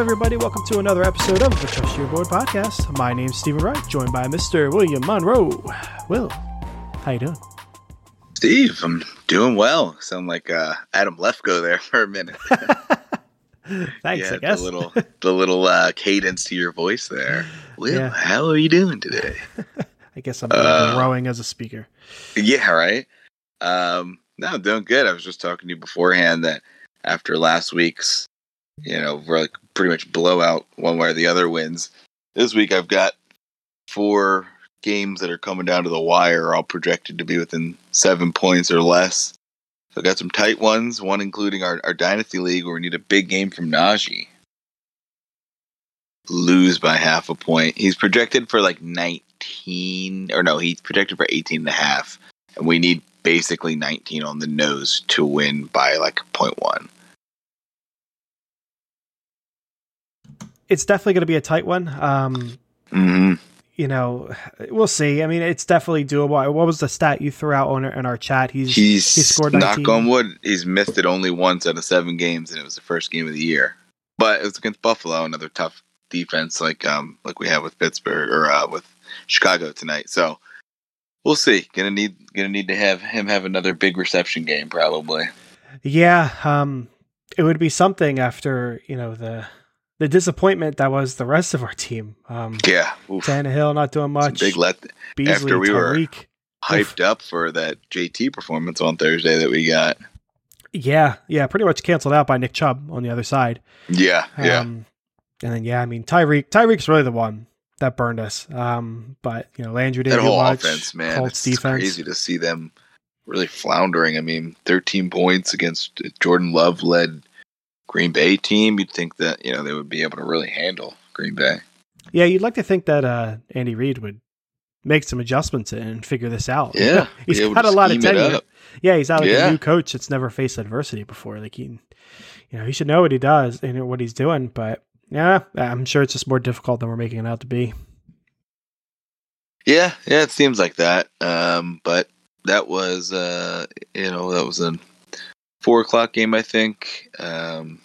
everybody? Welcome to another episode of the Trust Your Board podcast. My name's Stephen Wright, joined by Mr. William Monroe. Will, how you doing? Steve, I'm doing well. Sound like uh, Adam Lefkoe there for a minute. Thanks, yeah, I guess. the little the little uh, cadence to your voice there. Will, Yeah. how are you doing today? I guess I'm Uh, growing as a speaker. yeah, right. Um, no, doing good. I was just talking to you beforehand that after last week's, you know, we're like pretty much blowout one way or the other wins. This week I've got four games that are coming down to the wire, all projected to be within seven points or less. So I got some tight ones, one including our, our Dynasty League where we need a big game from Najee. Lose by half a point. He's projected for like 19, or no, he's projected for 18 and a half. And we need basically 19 on the nose to win by like 0.1. It's definitely going to be a tight one. Um, hmm you know, we'll see. I mean, it's definitely doable. What was the stat you threw out on our, in our chat? He's He's he scored knock on wood. He's missed it only once out of seven games, and it was the first game of the year. But it was against Buffalo, another tough defense, like um like we have with Pittsburgh or uh, with Chicago tonight. So we'll see. Gonna need gonna need to have him have another big reception game probably. Yeah, um, it would be something after you know the the disappointment that was the rest of our team. Um, Yeah, Oof. Tannehill not doing Some much. big let Beasley, after we were- Tyreek. hyped up for that JT performance on Thursday that we got. Yeah, yeah, pretty much canceled out by Nick Chubb on the other side. Yeah, yeah. Um, and then yeah, I mean Tyreek. Tyreek's really the one that burned us. Um, but you know Landry didn't that whole much. offense, man, Colts it's defense. crazy to see them really floundering. I mean, 13 points against Jordan Love led Green Bay team. You'd think that you know they would be able to really handle Green Bay. Yeah, you'd like to think that uh, Andy Reid would make some adjustments and figure this out. Yeah, he's got a lot of tenure. Yeah, he's not like Yeah. a new coach that's never faced adversity before. Like he, you know, he should know what he does and what he's doing. But yeah, I'm sure it's just more difficult than we're making it out to be. Yeah, yeah, it seems like that. Um, but that was, uh, you know, that was a four o'clock game, I think. Um,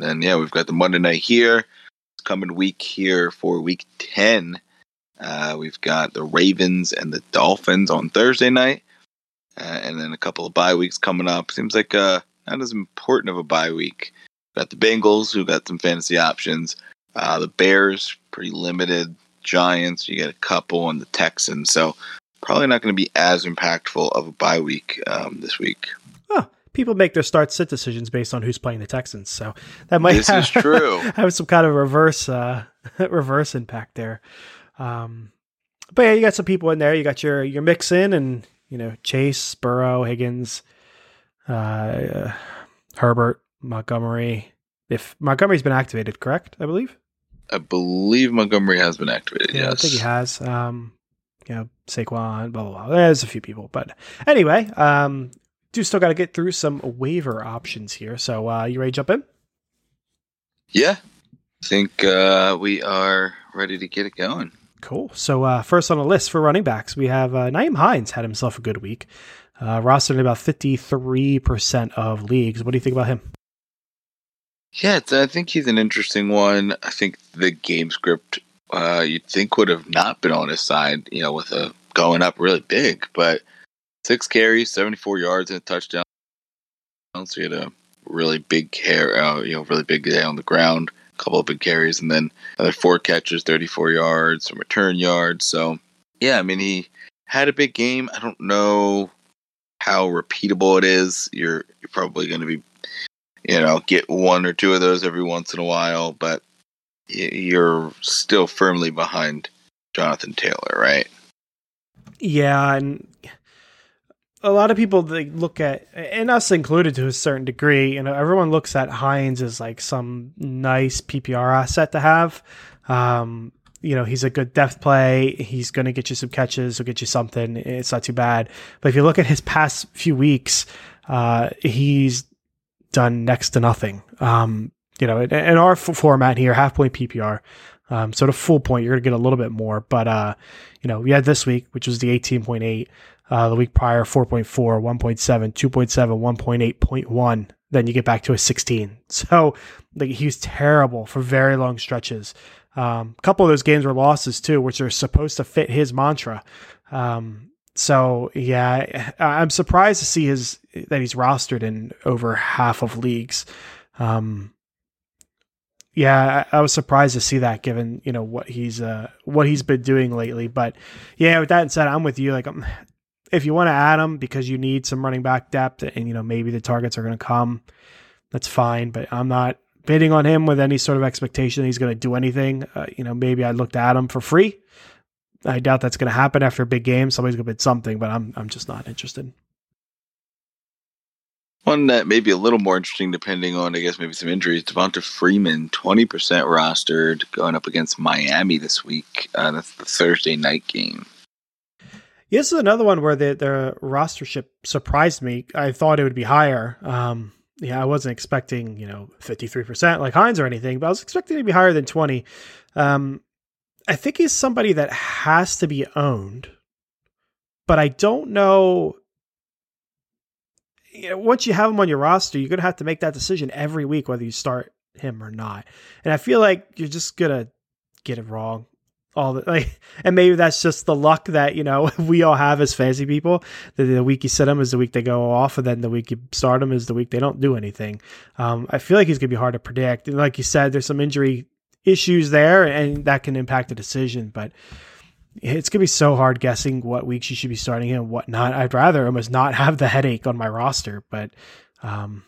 and yeah, we've got the Monday night here. Coming week here for week ten. Uh, we've got the Ravens and the Dolphins on Thursday night, uh, and then a couple of bye weeks coming up. Seems like uh, not as important of a bye week. Got the Bengals, who got some fantasy options. Uh, the Bears, pretty limited. Giants, you get a couple, and the Texans. So probably not going to be as impactful of a bye week um, this week. People make their start sit decisions based on who's playing the Texans, so that might This have, is true. have some kind of reverse uh, reverse impact there. Um, but yeah, you got some people in there. You got your your mix in, and you know Chase, Burrow, Higgins, uh, uh, Herbert, Montgomery. If Montgomery's been activated, correct? I believe. I believe Montgomery has been activated. Yeah, yes. I think he has. Um, you know, Saquon, blah blah blah. There's a few people, but anyway, um, do still got to get through some waiver options here. So, uh, you ready to jump in? Yeah. I think uh, we are ready to get it going. Cool. So, uh, first on the list for running backs, we have uh, Nyheim Hines had himself a good week. Uh, rostered in about fifty three percent of leagues. What do you think about him? Yeah, it's, I think he's an interesting one. I think the game script uh, you'd think would have not been on his side, you know, with a going up really big, but six carries, seventy four yards, and a touchdown. So he had a really big carry, uh, you know, really big day on the ground. A couple of big carries, and then another four catches, thirty four yards, some return yards. So yeah, I mean, he had a big game. I don't know how repeatable it is. You're you're probably going to be you know, get one or two of those every once in a while, but you're still firmly behind Jonathan Taylor, right? Yeah, and a lot of people they look at, and us included to a certain degree. You know, everyone looks at Hines as like some nice PPR asset to have. Um, you know, he's a good depth play. He's going to get you some catches. He'll get you something. It's not too bad. But if you look at his past few weeks, uh, he's done next to nothing. Um, you know, in, in our f- format here, half point PPR. Um, so to full point, you're going to get a little bit more. But, uh, you know, we had this week, which was the 18.8. Uh, the week prior, 4.4, 1.7, 2.7, 1.8, 0.1. then you get back to a 16. So like he was terrible for very long stretches. Um, a couple of those games were losses too, which are supposed to fit his mantra. Um, so yeah, I'm surprised to see his that he's rostered in over half of leagues. Um, yeah, I, I, was surprised to see that given you know what he's uh, what he's been doing lately. But yeah, with that said, I'm with you. Like, um, if you want to add him because you need some running back depth, and you know maybe the targets are going to come, that's fine. But I'm not bidding on him with any sort of expectation he's going to do anything. Uh, you know, maybe I looked at him for free. I doubt that's going to happen after a big game. Somebody's going to bid something, but I'm I'm just not interested. One that may be a little more interesting, depending on, I guess, maybe some injuries. Devonta Freeman, 20% rostered, going up against Miami this week. Uh, that's the Thursday night game. This is another one where the, the rostership surprised me. I thought it would be higher. Um, yeah, I wasn't expecting, you know, 53% like Hines or anything, but I was expecting to be higher than 20. Um, I think he's somebody that has to be owned, but I don't know you know, once you have him on your roster, you're gonna have to make that decision every week whether you start him or not. And I feel like you're just gonna get it wrong all the like and maybe that's just the luck that you know we all have as fantasy people the, the week you set them is the week they go off and then the week you start them is the week they don't do anything um, i feel like he's going to be hard to predict and like you said there's some injury issues there and that can impact the decision but it's gonna be so hard guessing what weeks you should be starting him and what not. I'd rather almost not have the headache on my roster, but um,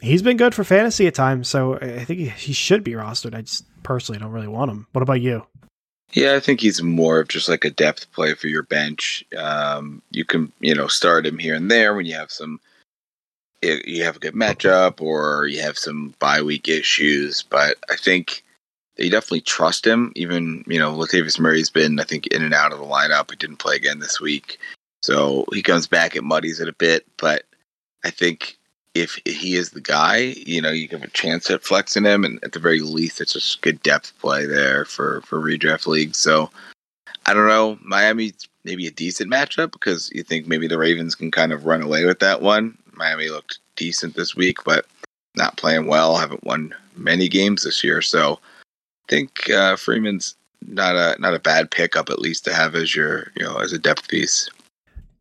he's been good for fantasy at times, so I think he should be rostered. I just personally don't really want him. What about you? Yeah, I think he's more of just like a depth play for your bench. Um, you can, you know, start him here and there when you have some, you have a good matchup or you have some bye week issues. But I think they definitely trust him. Even you know, Latavius Murray's been I think in and out of the lineup. He didn't play again this week, so he comes back. It muddies it a bit, but I think if he is the guy, you know, you have a chance at flexing him, and at the very least, it's just good depth play there for for redraft leagues. So I don't know, Miami's maybe a decent matchup because you think maybe the Ravens can kind of run away with that one. Miami looked decent this week, but not playing well. Haven't won many games this year, so I think uh, Freeman's not a not a bad pickup at least to have as your you know as a depth piece.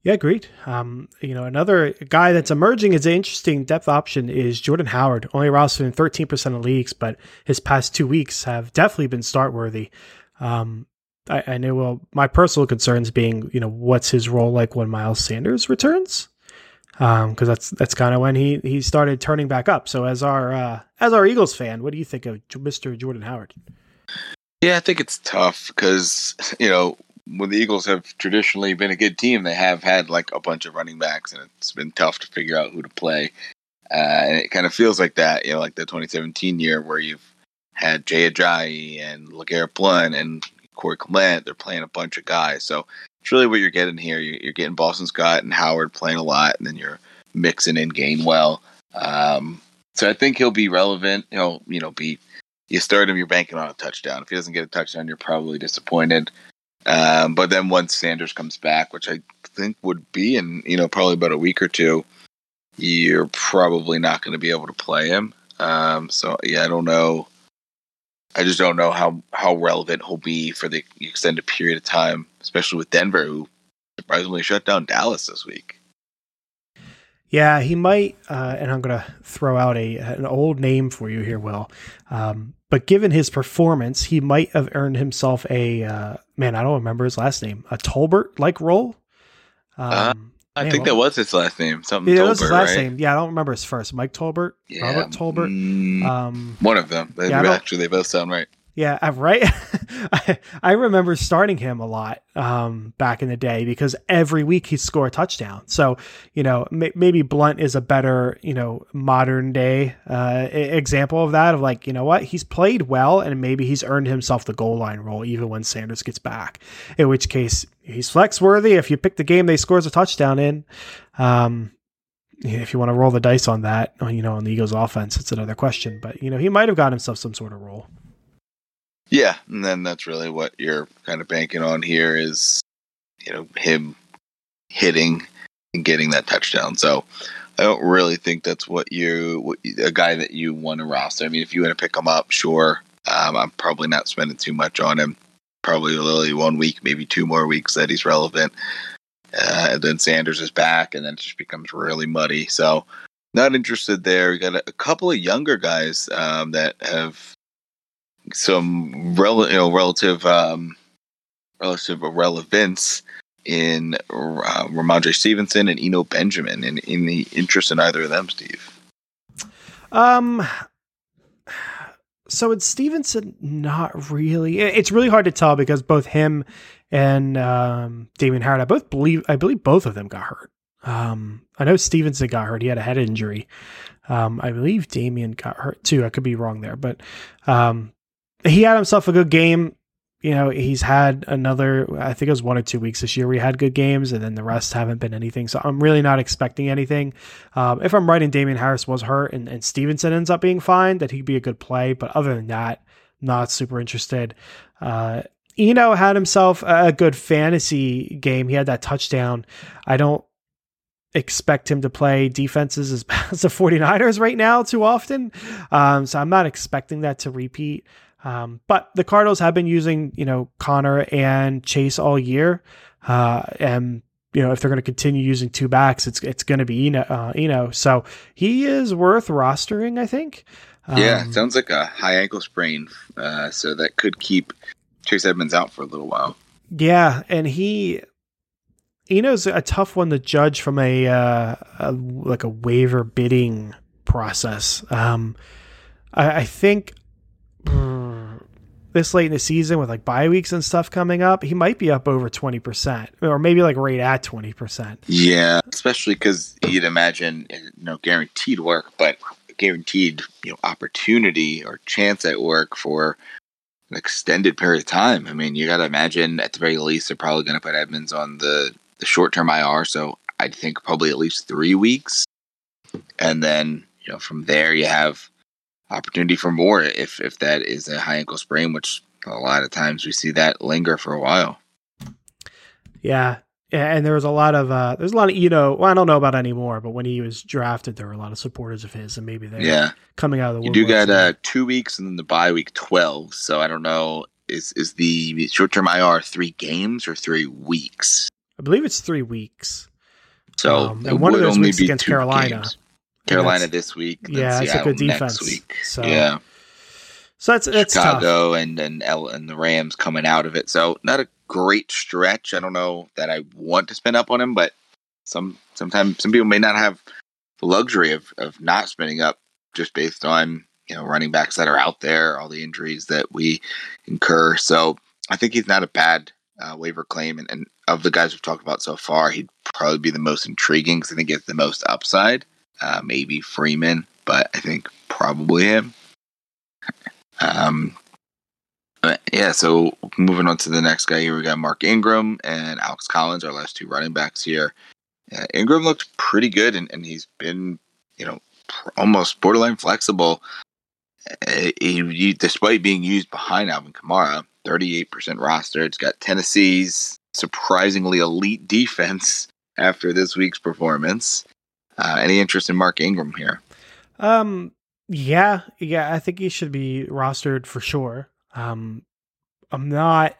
Yeah, agreed. Um, you know, another guy that's emerging as an interesting depth option is Jordan Howard. Only rostered in 13% of leagues, but his past two weeks have definitely been start worthy. Um, I, I know, well, my personal concerns being, you know, what's his role like when Miles Sanders returns? Because um, that's that's kind of when he he started turning back up. So as our uh, as our Eagles fan, what do you think of Mr. Jordan Howard? Yeah, I think it's tough because you know when the Eagles have traditionally been a good team, they have had like a bunch of running backs, and it's been tough to figure out who to play. Uh, and it kind of feels like that, you know, like the 2017 year where you've had Jay Ajayi and LeGarrette Blunt and Corey Clement. They're playing a bunch of guys, so it's really what you're getting here. You're getting Boston Scott and Howard playing a lot, and then you're mixing in Gainwell. Um, so I think he'll be relevant. He'll, you know, be you start him, you're banking on a touchdown. If he doesn't get a touchdown, you're probably disappointed. Um, but then once Sanders comes back, which I think would be in you know probably about a week or two, you're probably not going to be able to play him. Um, so yeah, I don't know. I just don't know how how relevant he'll be for the extended period of time, especially with Denver, who surprisingly shut down Dallas this week. Yeah, he might, uh, and I'm going to throw out a an old name for you here, Will. Um, but given his performance, he might have earned himself a uh, man. I don't remember his last name, a Tolbert like role. Um, uh, I man, think that was his last name. Something. Yeah, Tolbert, was his last right? name. Yeah, I don't remember his first. Mike Tolbert, yeah, Robert Tolbert. Mm, um, one of them. They, yeah, actually, they both sound right. Yeah, right. I, I remember starting him a lot um, back in the day because every week he'd score a touchdown. So, you know, m- maybe Blunt is a better, you know, modern day uh, example of that. Of like, you know what, he's played well and maybe he's earned himself the goal line role even when Sanders gets back. In which case, he's flex worthy. If you pick the game they scores a touchdown in, um, if you want to roll the dice on that, you know, on the Eagles offense, it's another question. But you know, he might have got himself some sort of role. Yeah, and then that's really what you're kind of banking on here is, you know, him hitting and getting that touchdown. So I don't really think that's what you a guy that you want to roster. I mean, if you want to pick him up, sure. Um, I'm probably not spending too much on him. Probably literally one week, maybe two more weeks that he's relevant. Uh, and then Sanders is back, and then it just becomes really muddy. So, not interested there. We got a, a couple of younger guys um, that have some rel- you know, relative um, relative relevance in uh, Rhamondre Stevenson and Eno Benjamin. In the interest in either of them, Steve? Um. So it's Stevenson, not really. It's really hard to tell because both him and um, Damien Howard, I both believe, I believe both of them got hurt. Um, I know Stevenson got hurt; he had a head injury. Um, I believe Damien got hurt too. I could be wrong there, but um, he had himself a good game you know, he's had another, I think it was one or two weeks this year we had good games, and then the rest haven't been anything. So I'm really not expecting anything. Um, if I'm right and Damien Harris was hurt and, and Stevenson ends up being fine, that he'd be a good play. But other than that, not super interested. Uh, Eno had himself a good fantasy game. He had that touchdown. I don't expect him to play defenses as bad as the 49ers right now too often. Um, so I'm not expecting that to repeat. Um, but the Cardinals have been using, you know, Conner and Chase all year. Uh, and, you know, if they're going to continue using two backs, it's it's going to be Eno, uh, Eno. So he is worth rostering, I think. Um, yeah, sounds like a high ankle sprain. Uh, so that could keep Chase Edmonds out for a little while. Yeah, and he Eno's a tough one to judge from a, uh, a like a waiver bidding process. Um, I, I think this late in the season with like bye weeks and stuff coming up, he might be up over 20% or maybe like right at 20%. Yeah, especially because you'd imagine, you know, guaranteed work, but guaranteed, you know, opportunity or chance at work for an extended period of time. I mean, you got to imagine at the very least, they're probably going to put Edmonds on the, the short term IR. So I'd think probably at least three weeks. And then, you know, from there you have opportunity for more if if that is a high ankle sprain, which a lot of times we see that linger for a while. Yeah. yeah, And there was a lot of uh there's a lot of you know well I don't know about anymore but when he was drafted there were a lot of supporters of his and maybe they're yeah coming out of the you do got uh two weeks and then the bye week twelve so I don't know is is the short term IR three games or three weeks I believe it's three weeks so um, and one of those weeks against Carolina games. Carolina this week. Yeah, it's a good defense. Week. So yeah, so that's that's Chicago tough. and and L and the Rams coming out of it. So not a great stretch. I don't know that I want to spend up on him, but some sometimes some people may not have the luxury of of not spending up just based on you know running backs that are out there, all the injuries that we incur. So I think he's not a bad uh, waiver claim, and, and of the guys we've talked about so far, he'd probably be the most intriguing because I think he has the most upside uh, maybe Freeman, but I think probably him. um, yeah, so moving on to the next guy here, we got Mark Ingram and Alex Collins, our last two running backs here. Uh, Ingram looked pretty good, and, and he's been, you know, almost borderline flexible. Uh, he, he, despite being used behind Alvin Kamara, 38% roster. It's got Tennessee's surprisingly elite defense after this week's performance. Uh, any interest in Mark Ingram here? Um, yeah, yeah, I think he should be rostered for sure. Um, I'm not.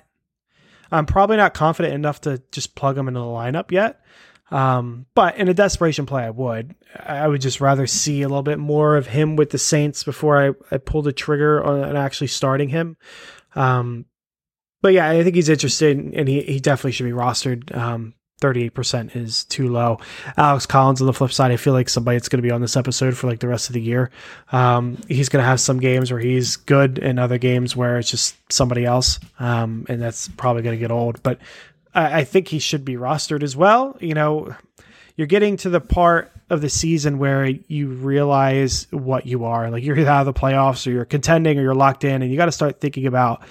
I'm probably not confident enough to just plug him into the lineup yet. Um, but in a desperation play, I would. I would just rather see a little bit more of him with the Saints before I, I pull the trigger on actually starting him. Um, but yeah, I think he's interested, and he, he definitely should be rostered. Um, 38% is too low. Alex Collins on the flip side, I feel like somebody that's going to be on this episode for like the rest of the year. Um, he's going to have some games where he's good and other games where it's just somebody else. Um, and that's probably going to get old, but I, I think he should be rostered as well. You know, you're getting to the part of the season where you realize what you are. Like you're either out of the playoffs or you're contending or you're locked in and you got to start thinking about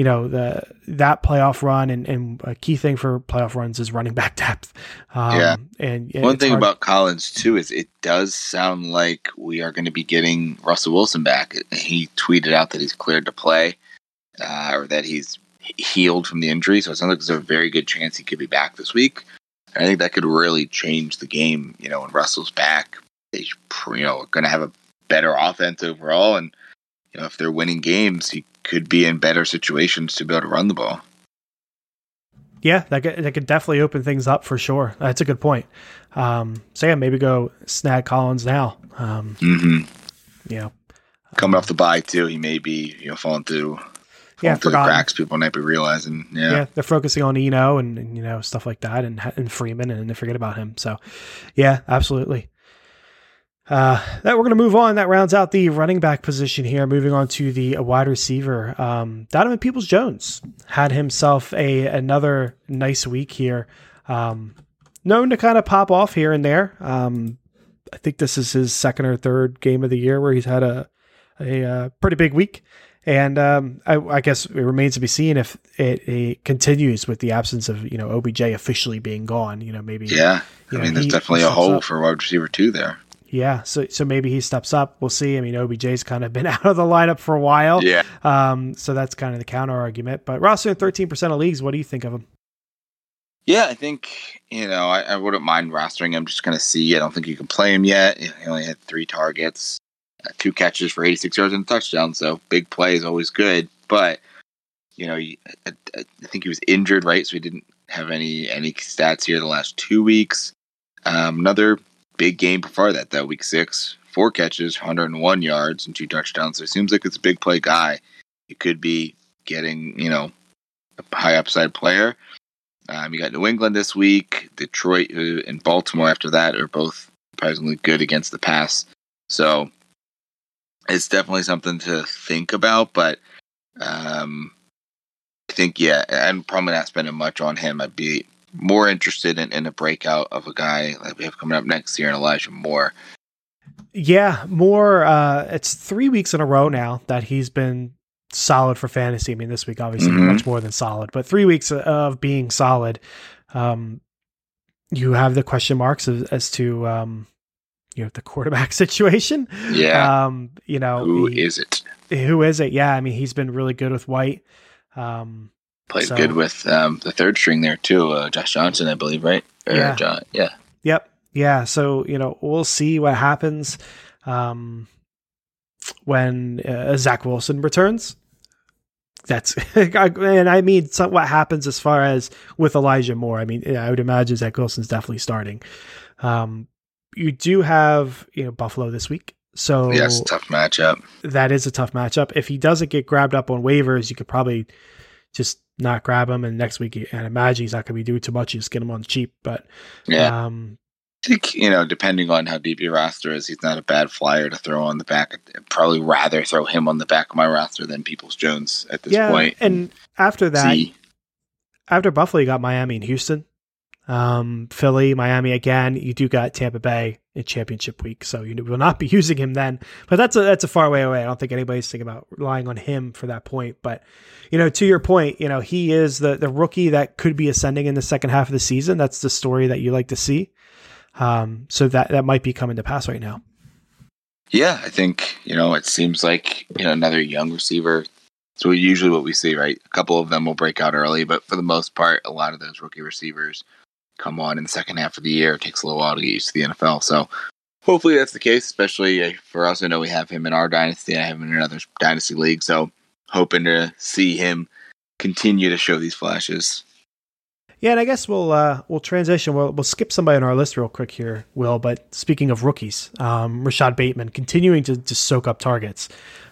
you know the that playoff run and, and a key thing for playoff runs is running back depth. Um, yeah, and, and one thing hard. about Collins too is it does sound like we are going to be getting Russell Wilson back. He tweeted out that he's cleared to play, uh, or that he's healed from the injury. So it sounds like there's a very good chance he could be back this week. And I think that could really change the game. You know, when Russell's back, they you know are going to have a better offense overall, and you know if they're winning games, he could be in better situations to be able to run the ball. Yeah, that could, that could definitely open things up for sure. That's a good point. Um, so yeah, maybe go snag Collins now. Um, mm-hmm. Know, coming off the bye too, he may be you know falling through. Falling yeah, through the cracks. People might be realizing. Yeah. yeah, they're focusing on Eno and, and you know stuff like that, and and Freeman, and they forget about him. So, yeah, absolutely. Uh, that we're going to move on. That rounds out the running back position here. Moving on to the wide receiver. Um, Donovan Peoples Jones had himself a another nice week here. Um, known to kind of pop off here and there. Um, I think this is his second or third game of the year where he's had a a, a uh, pretty big week. And um, I, I, guess it remains to be seen if it, it, continues with the absence of you know OBJ officially being gone. You know maybe yeah. I mean, know, there's definitely a hole up. for wide receiver two there. Yeah, so so maybe he steps up. We'll see. I mean, OBJ's kind of been out of the lineup for a while. Yeah. Um. So that's kind of the counter argument. But roster in thirteen percent of leagues. What do you think of him? Yeah, I think you know I, I wouldn't mind rostering him. Just kind of see. I don't think you can play him yet. He only had three targets, uh, two catches for eighty six yards and a touchdown. So big play is always good. But you know, I, I think he was injured, right? So he didn't have any any stats here the last two weeks. Um, another big game before that, that week six, four catches, 101 yards, and two touchdowns. So it seems like it's a big play guy. He could be getting, you know, a high upside player. Um, you got New England this week, Detroit uh, and Baltimore after that are both surprisingly good against the pass. So it's definitely something to think about, but um, I think, yeah, I'm probably not spending much on him. I'd be more interested in, in a breakout of a guy like we have coming up next year, and Elijah Moore. Yeah, Moore. Uh, it's three weeks in a row now that he's been solid for fantasy. I mean, this week obviously mm-hmm. much more than solid, but three weeks of being solid. Um, you have the question marks as, as to um, you know the quarterback situation. Yeah. Um, you know who he, is it? Who is it? Yeah, I mean he's been really good with White. Um, Played so, good with um, the third string there too, uh, Josh Johnson, I believe, right? Or yeah. John, yeah. Yep. Yeah. So you know, we'll see what happens um, when uh, Zach Wilson returns. That's and I mean what happens as far as with Elijah Moore. I mean, I would imagine Zach Wilson's definitely starting. Um, you do have you know Buffalo this week. So yes, tough matchup. That is a tough matchup. If he doesn't get grabbed up on waivers, you could probably just not grab him. And next week, and imagine he's not going to be doing too much. You just get him on cheap. But yeah, um, I think you know, depending on how deep your roster is, he's not a bad flyer to throw on the back. I'd probably rather throw him on the back of my roster than Peoples Jones at this yeah, point. And after that, See. after Buffalo, you got Miami and Houston um, Philly, Miami again. You do got Tampa Bay in championship week, so you will not be using him then. But that's a that's a far way away. I don't think anybody's thinking about relying on him for that point. But you know, to your point, you know, he is the the rookie that could be ascending in the second half of the season. That's the story that you like to see. Um, so that that might be coming to pass right now. Yeah, I think you know it seems like you know another young receiver. So usually what we see, right? A couple of them will break out early, but for the most part, a lot of those rookie receivers come on in the second half of the year. It takes a little while to get used to the NFL. So hopefully that's the case, especially uh, for us. I know we have him in our dynasty. I have him in another dynasty league. So hoping to see him continue to show these flashes. Yeah, and I guess we'll uh, we'll transition. We'll we'll skip somebody on our list real quick here, Will. But speaking of rookies, um, Rashod Bateman continuing to, to soak up targets,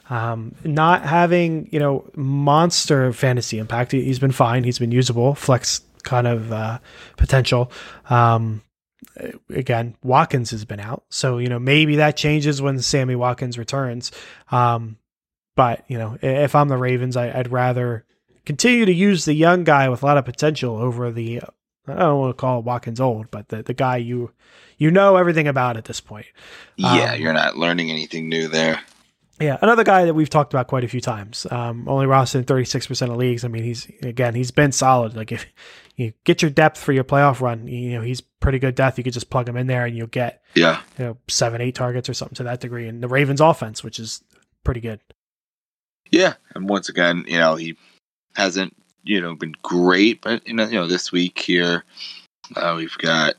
um, not having you know monster fantasy impact. He's been fine. He's been usable. Flex kind of uh, potential. Um, again, Watkins has been out, so you know maybe that changes when Sammy Watkins returns. Um, but you know, if I'm the Ravens, I, would rather continue to use the young guy with a lot of potential over the I don't want to call Watkins old, but the the guy you you know everything about at this point. Yeah, um, you're not learning anything new there. Yeah, another guy that we've talked about quite a few times. Um, only rostered in 36% of leagues. I mean, he's again, he's been solid. Like if you get your depth for your playoff run. You know, he's pretty good depth. You could just plug him in there and you'll get yeah, you know, seven, eight targets or something to that degree. And the Ravens offense, which is pretty good. Yeah. And once again, you know, he hasn't, you know, been great, but you know, you know, this week here, uh, we've got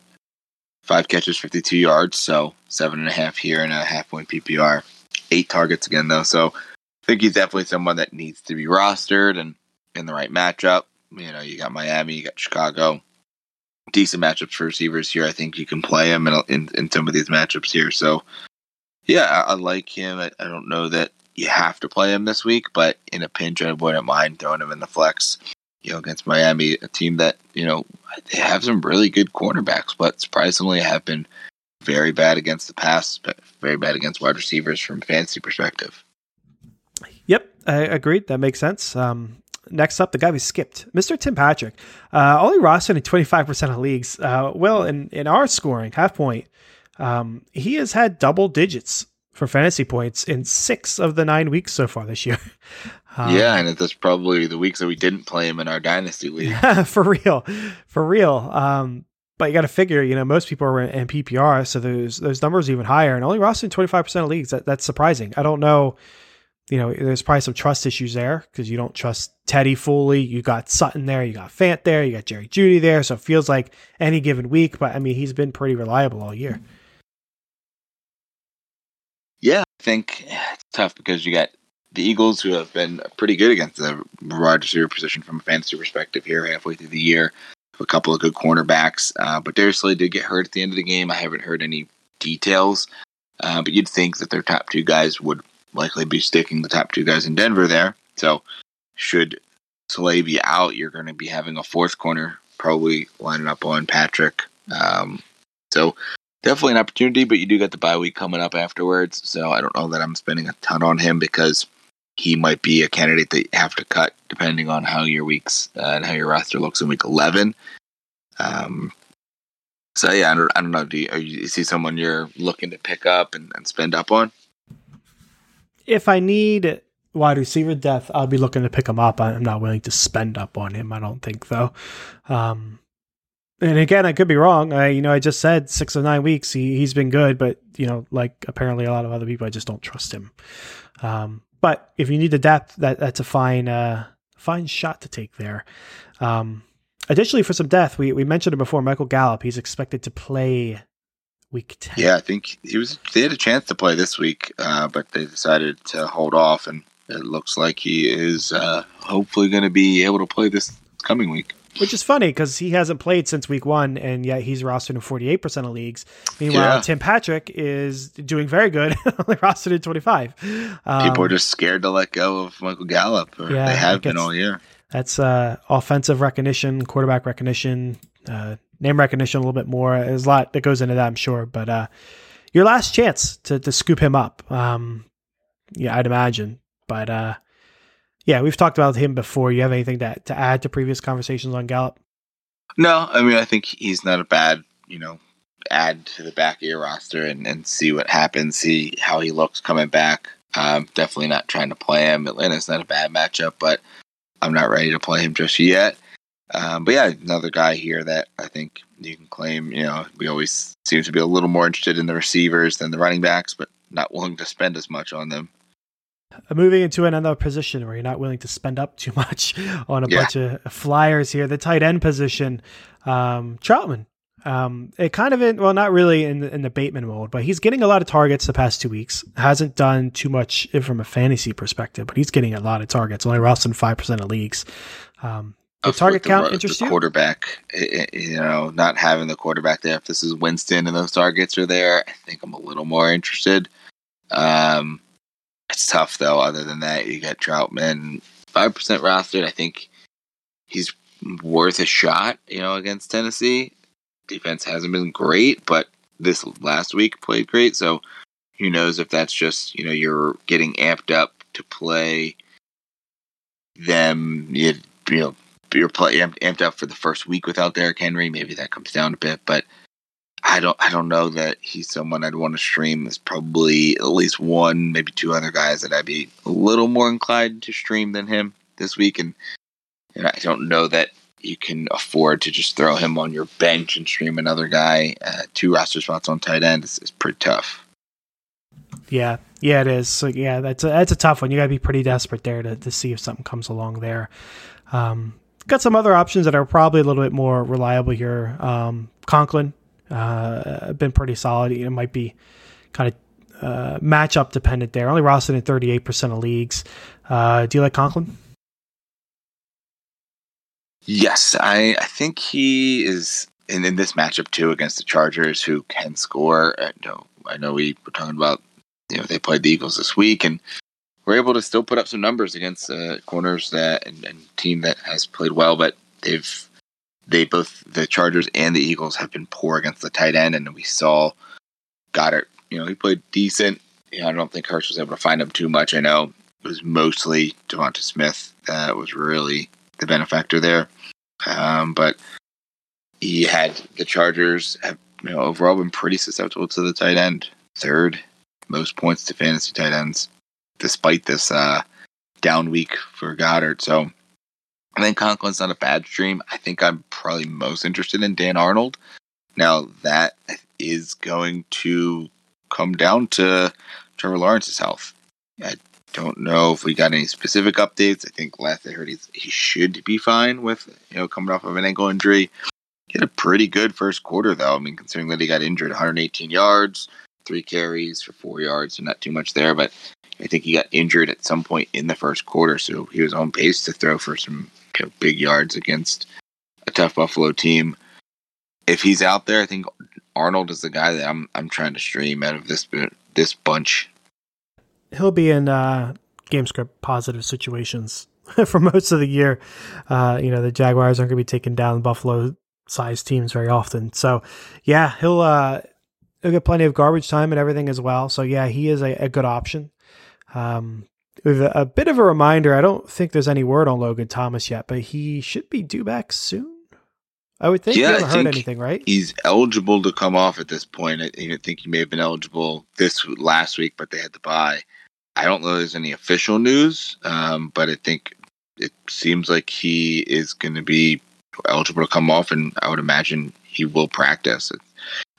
five catches, 52 yards, so seven and a half here and a half point PPR. Eight targets again, though, so I think he's definitely someone that needs to be rostered and in the right matchup. You know, you got Miami, you got Chicago. Decent matchups for receivers here. I think you can play him in, in, in some of these matchups here. So, yeah, I, I like him. I, I don't know that you have to play him this week, but in a pinch, I wouldn't mind throwing him in the flex. You know, against Miami, a team that you know they have some really good cornerbacks, but surprisingly have been very bad against the pass, very bad against wide receivers from fantasy perspective. Yep, I agreed. That makes sense. Um, next up, the guy we skipped, Mr. Tim Patrick, uh, only rostered in twenty five percent of leagues. Uh, well, in in our scoring half point, um, he has had double digits for fantasy points in six of the nine weeks so far this year. Um, yeah, and that's probably the weeks that we didn't play him in our dynasty league. for real, for real. Um, but you got to figure, you know, most people are in PPR, so those those numbers are even higher, and only rostered in twenty five percent of leagues. That, that's surprising. I don't know. You know, there's probably some trust issues there because you don't trust Teddy fully. You got Sutton there, you got Fant there, you got Jerry Jeudy there, so it feels like any given week. But I mean, he's been pretty reliable all year. Yeah, I think it's tough because you got the Eagles, who have been pretty good against the wide receiver position from a fantasy perspective here halfway through the year. A couple of good cornerbacks, uh, but Darius Slay did get hurt at the end of the game. I haven't heard any details, uh, but you'd think that their top two guys would likely be sticking the top two guys in Denver there. So, should Slay be out, you're going to be having a fourth corner probably lining up on Patrick. Um, so, definitely an opportunity, but you do get the bye week coming up afterwards. So, I don't know that I'm spending a ton on him because he might be a candidate that you have to cut depending on how your weeks uh, and how your roster looks in week 11. Um, so yeah, I don't, I don't know. Do you, you, see someone you're looking to pick up and, and, spend up on? If I need wide receiver depth, I'll be looking to pick him up. I'm not willing to spend up on him. I don't think though. Um, and again, I could be wrong. I, you know, I just said six or nine weeks. He he's been good, but you know, like apparently a lot of other people, I just don't trust him. Um, but if you need the depth, that that's a fine uh, fine shot to take there. Um, additionally, for some depth, we we mentioned it before. Michael Gallup, he's expected to play week ten. Yeah, I think he was. They had a chance to play this week, uh, but they decided to hold off, and it looks like he is uh, hopefully going to be able to play this coming week. Which is funny because he hasn't played since week one, and yet he's rostered in 48% of leagues. Meanwhile, yeah. Tim Patrick is doing very good, only rostered in 25. Um, People are just scared to let go of Michael Gallup. yeah, they have been all year. That's uh, offensive recognition, quarterback recognition, uh, name recognition a little bit more. There's a lot that goes into that, I'm sure. But uh, your last chance to, to scoop him up. Um, yeah, I'd imagine. But uh, yeah, we've talked about him before. You have anything to, to add to previous conversations on Gallup? No, I mean, I think he's not a bad, you know, add to the back of your roster and, and see what happens, see how he looks coming back. Um, definitely not trying to play him. Atlanta's not a bad matchup, but I'm not ready to play him just yet. Um, but yeah, another guy here that I think you can claim. You know, we always seem to be a little more interested in the receivers than the running backs, but not willing to spend as much on them. Uh, moving into another position where you're not willing to spend up too much on a yeah. bunch of flyers here. The tight end position, um, Trautman. Um, it kind of in well, not really in the, in the Bateman mode, but he's getting a lot of targets the past two weeks. Hasn't done too much from a fantasy perspective, but he's getting a lot of targets. Only rostered five percent of leagues. Um, the target the, count interests the quarterback, eh, eh, eh, you know, not having the quarterback there. If this is Winston and those targets are there, I think I'm a little more interested. Um, it's tough though. Other than that, you got Trautman five percent rostered. I think he's worth a shot. You know, against Tennessee, defense hasn't been great, but this last week played great. So who knows if that's just you know you're getting amped up to play them. You, you know you're play amped up for the first week without Derrick Henry. Maybe that comes down a bit, but I don't I don't know that he's someone I'd want to stream. There's probably at least one, maybe two other guys that I'd be a little more inclined to stream than him this week, and, and I don't know that you can afford to just throw him on your bench and stream another guy. Uh, two roster spots on tight end is, is pretty tough. Yeah, yeah, it is. So yeah, that's a, that's a tough one. You got to be pretty desperate there to, to see if something comes along there. Um, got some other options that are probably a little bit more reliable here. Um, Conklin uh, been pretty solid. It might be kind of uh, matchup dependent there. Only rostered in 38% of leagues. Uh, do you like Conklin? Yes, I, I think he is in, in this matchup too against the Chargers, who can score. I know, I know we were talking about you know they played the Eagles this week and we're able to still put up some numbers against uh, corners that and, and team that has played well, but they've they both the Chargers and the Eagles have been poor against the tight end, and we saw Goedert. You know, he played decent. You know, I don't think Hurts was able to find him too much. I know it was mostly Devonta Smith that was really the benefactor there, um, but he had the Chargers have you know overall been pretty susceptible to the tight end. Third most points to fantasy tight ends, despite this uh, down week for Goedert. So I think Conklin's not a bad stream. I think I'm probably most interested in Dan Arnold. Now that is going to come down to Trevor Lawrence's health. I don't know if we got any specific updates. I think last I heard he's, he should be fine with you know coming off of an ankle injury. He had a pretty good first quarter though. I mean, considering that he got injured, 118 yards, three carries for four yards, so not too much there. But I think he got injured at some point in the first quarter, so he was on pace to throw for some you know, big yards against a tough Buffalo team. If he's out there, I think Arnold is the guy that I'm I'm trying to stream out of this this bunch. He'll be in uh, game script positive situations for most of the year. Uh, you know, the Jaguars aren't going to be taking down Buffalo sized teams very often. So, yeah, he'll uh, he'll get plenty of garbage time and everything as well. So, yeah, he is a, a good option. Um, with a, a, bit of a reminder, I don't think there's any word on Logan Thomas yet, but he should be due back soon. I would think. Yeah, I heard anything, right? He's eligible to come off at this point. I, I think he may have been eligible this last week, but they had to buy. I don't know if there's any official news, um, but I think it seems like he is going to be eligible to come off, and I would imagine he will practice.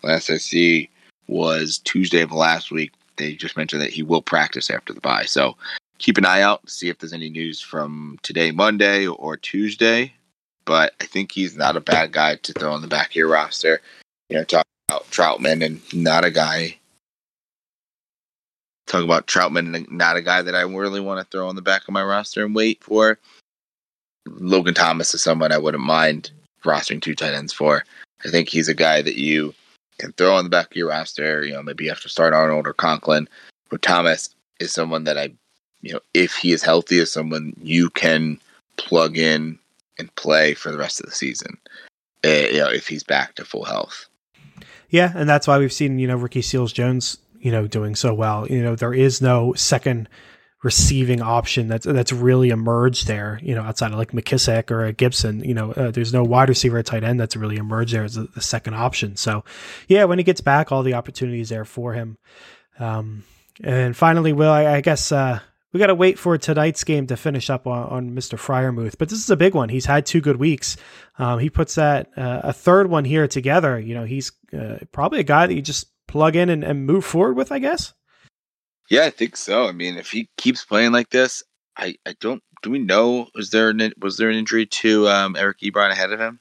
Last I see was Tuesday of last week. They just mentioned that he will practice after the bye. So keep an eye out, see if there's any news from today, Monday, or Tuesday. But I think he's not a bad guy to throw on the back of your roster. You know, talk about Trautman and not a guy. Talk about Trautman and not a guy that I really want to throw on the back of my roster and wait for. Logan Thomas is someone I wouldn't mind rostering two tight ends for. I think he's a guy that you can throw on the back of your roster. You know, maybe you have to start Arnold or Conklin. But Thomas is someone that I you know, if he is healthy, is someone you can plug in and play for the rest of the season. Uh, you know, if he's back to full health. Yeah, and that's why we've seen you know Ricky Seals Jones you know doing so well. You know, there is no second receiving option that's that's really emerged there. You know, outside of like McKissic or Gibson, you know, uh, there's no wide receiver at tight end that's really emerged there as a, the second option. So, yeah, when he gets back, all the opportunities there for him. Um, and finally, Will, I, I guess uh, we got to wait for tonight's game to finish up on, on Mr. Freiermuth. But this is a big one. He's had two good weeks. Um, he puts that uh, a third one here together. You know, he's uh, probably a guy that you just plug in and, and move forward with, I guess. Yeah, I think so. I mean, if he keeps playing like this, I, I don't. Do we know? Was there an, was there an injury to um, Eric Ebron ahead of him?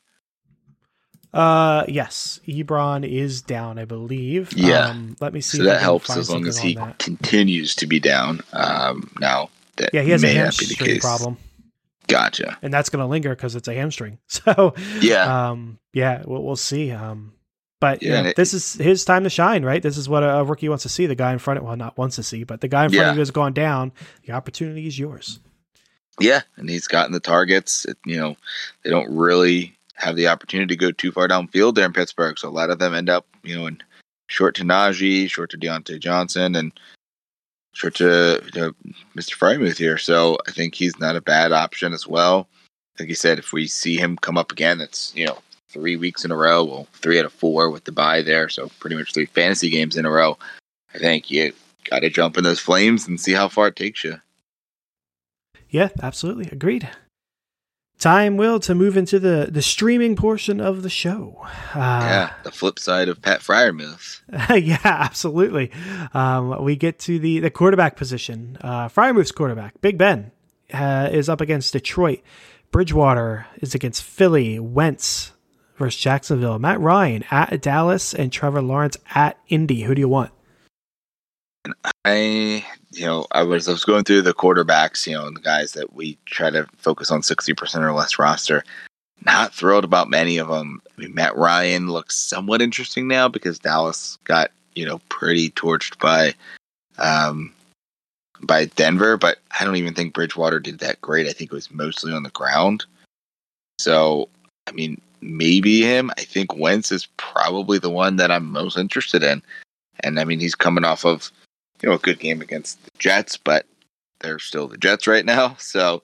Uh, yes, Ebron is down, I believe. Yeah. Um, let me see. So that helps as long as he continues to be down. Um, now that yeah, he has a hamstring problem. Gotcha. And that's going to linger because it's a hamstring. So yeah, um, yeah, we'll, we'll see. Um, but yeah, this is his time to shine, right? This is what a, rookie wants to see. The guy in front of well, not wants to see, but the guy in front yeah. of you has gone down. The opportunity is yours. Yeah, and he's gotten the targets. It, you know, they don't really have the opportunity to go too far downfield there in Pittsburgh. So a lot of them end up, you know, in short to Najee, short to Diontae Johnson, and short to, to Mr. Freiermuth here. So I think he's not a bad option as well. Like you said, if we see him come up again, that's, you know, three weeks in a row, well, three out of four with the bye there. So pretty much three fantasy games in a row. I think you got to jump in those flames and see how far it takes you. Yeah, absolutely. Agreed. Time, Will, to move into the, the streaming portion of the show. Uh, yeah, the flip side of Pat Freiermuth. yeah, absolutely. Um, we get to the, the quarterback position. Uh, Freiermuth's quarterback, Big Ben, uh, is up against Detroit. Bridgewater is against Philly. Wentz versus Jacksonville. Matt Ryan at Dallas and Trevor Lawrence at Indy. Who do you want? I, you know, I was I was going through the quarterbacks, you know, the guys that we try to focus on sixty percent or less roster. Not thrilled about many of them. I mean, Matt Ryan looks somewhat interesting now because Dallas got you know pretty torched by um, by Denver, but I don't even think Bridgewater did that great. I think it was mostly on the ground. So, I mean, maybe him. I think Wentz is probably the one that I'm most interested in. And I mean, he's coming off of, you know, a good game against the Jets, but they're still the Jets right now. So,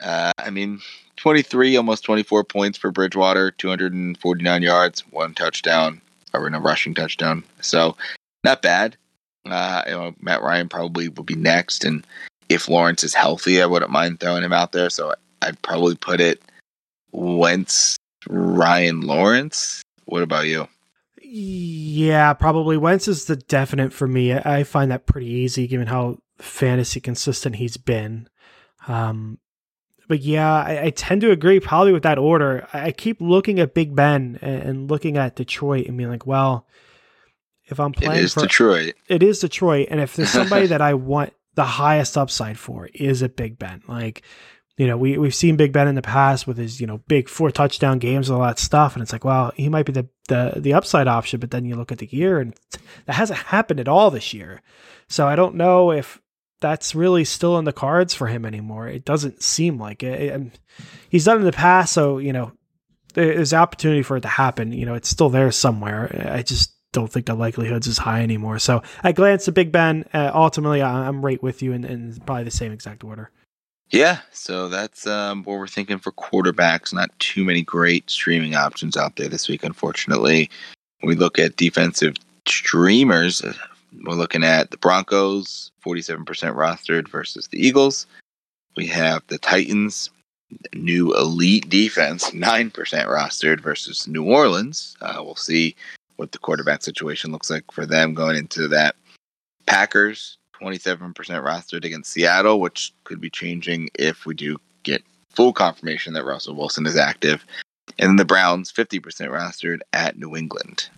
uh, I mean, 23, almost 24 points for Bridgewater, 249 yards, one touchdown, or in a rushing touchdown. So, not bad. Uh, you know, Matt Ryan probably will be next, and if Lawrence is healthy, I wouldn't mind throwing him out there. So I'd probably put it Wentz, Ryan, Lawrence. What about you? Yeah, probably Wentz is the definite for me. I find that pretty easy given how fantasy consistent he's been. Um, but yeah, I, I, tend to agree probably with that order. I keep looking at Big Ben and, and looking at Detroit and being like, well, if I'm playing it is for, Detroit. It is Detroit. And if there's somebody that I want the highest upside for, is it Big Ben? Like, you know, we, we've seen Big Ben in the past with his, you know, big four touchdown games and all that stuff. And it's like, well, he might be the, the, the upside option, but then you look at the year and that hasn't happened at all this year. So I don't know if that's really still in the cards for him anymore. It doesn't seem like it. And he's done in the past. So, you know, there's opportunity for it to happen. You know, it's still there somewhere. I just, don't think the likelihoods is high anymore. So I glanced at Big Ben. Uh, ultimately, I'm right with you in, in, probably the same exact order. Yeah, so that's um, what we're thinking for quarterbacks. Not too many great streaming options out there this week, unfortunately. When we look at defensive streamers, uh, we're looking at the Broncos, 47% rostered versus the Eagles. We have the Titans, new elite defense, 9% rostered versus New Orleans. Uh, we'll see what the quarterback situation looks like for them going into that. Packers, 27% rostered against Seattle, which could be changing if we do get full confirmation that Russell Wilson is active. And then the Browns, 50% rostered at New England.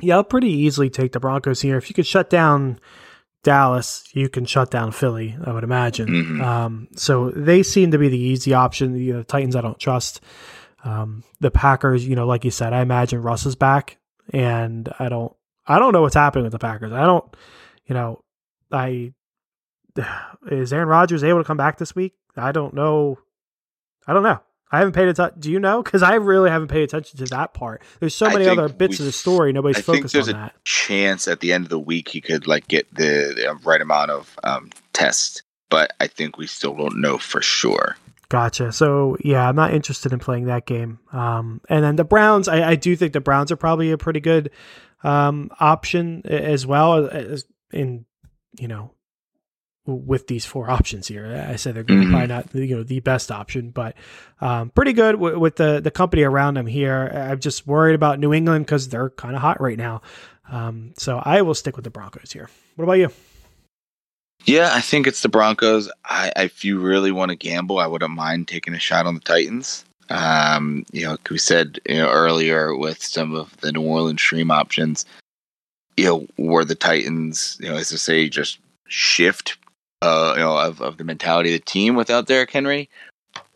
Yeah, I'll pretty easily take the Broncos here. If you could shut down Dallas, you can shut down Philly, I would imagine. Mm-hmm. Um, so they seem to be the easy option. The, the Titans, I don't trust. Um, the Packers, you know, like you said, I imagine Russ is back and I don't I don't know what's happening with the Packers. I don't, you know, I is Aaron Rodgers able to come back this week? I don't know. I don't know. I haven't paid attention. Do you know? Because I really haven't paid attention to that part. There's so many other bits of the story. Nobody's I focused think there's on that. A chance at the end of the week he could like get the, the right amount of um, tests, but I think we still don't know for sure. Gotcha. So yeah, I'm not interested in playing that game. Um, and then the Browns, I, I, do think the Browns are probably a pretty good um, option as well as in you know with these four options here. I said they're mm-hmm. probably not you know the best option, but um, pretty good w- with the the company around them here. I'm just worried about New England because they're kind of hot right now. Um, so I will stick with the Broncos here. What about you? Yeah, I think it's the Broncos. I, if you really want to gamble, I wouldn't mind taking a shot on the Titans. Um, you know, like we said you know, earlier with some of the New Orleans stream options, you know, were the Titans, you know, as to say, just shift, uh, you know, of, of the mentality of the team without Derrick Henry,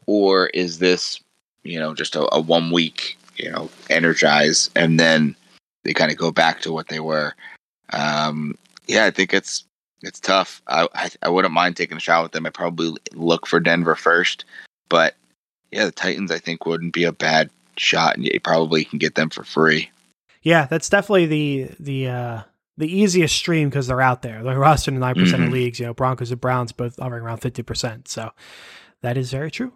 or is this, you know, just a, a one week, you know, energize and then they kind of go back to what they were. Um, yeah, I think it's it's tough. I, I, I wouldn't mind taking a shot with them. I probably look for Denver first, but yeah, the Titans I think wouldn't be a bad shot, and you probably can get them for free. Yeah, that's definitely the the uh, the easiest stream because they're out there. They're rostered in 9 percent mm-hmm. of leagues. You know, Broncos and Browns both hovering around fifty percent. So that is very true.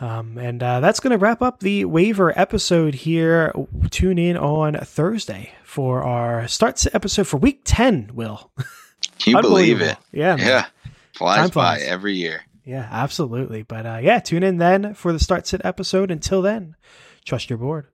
Um, and uh, that's going to wrap up the waiver episode here. Tune in on Thursday for our starts episode for week 10, Will. Can you believe it? Yeah. Man. Yeah. Flies Time by flies. every year. Yeah, absolutely. But uh, yeah, tune in then for the start sit episode. Until then, trust your board.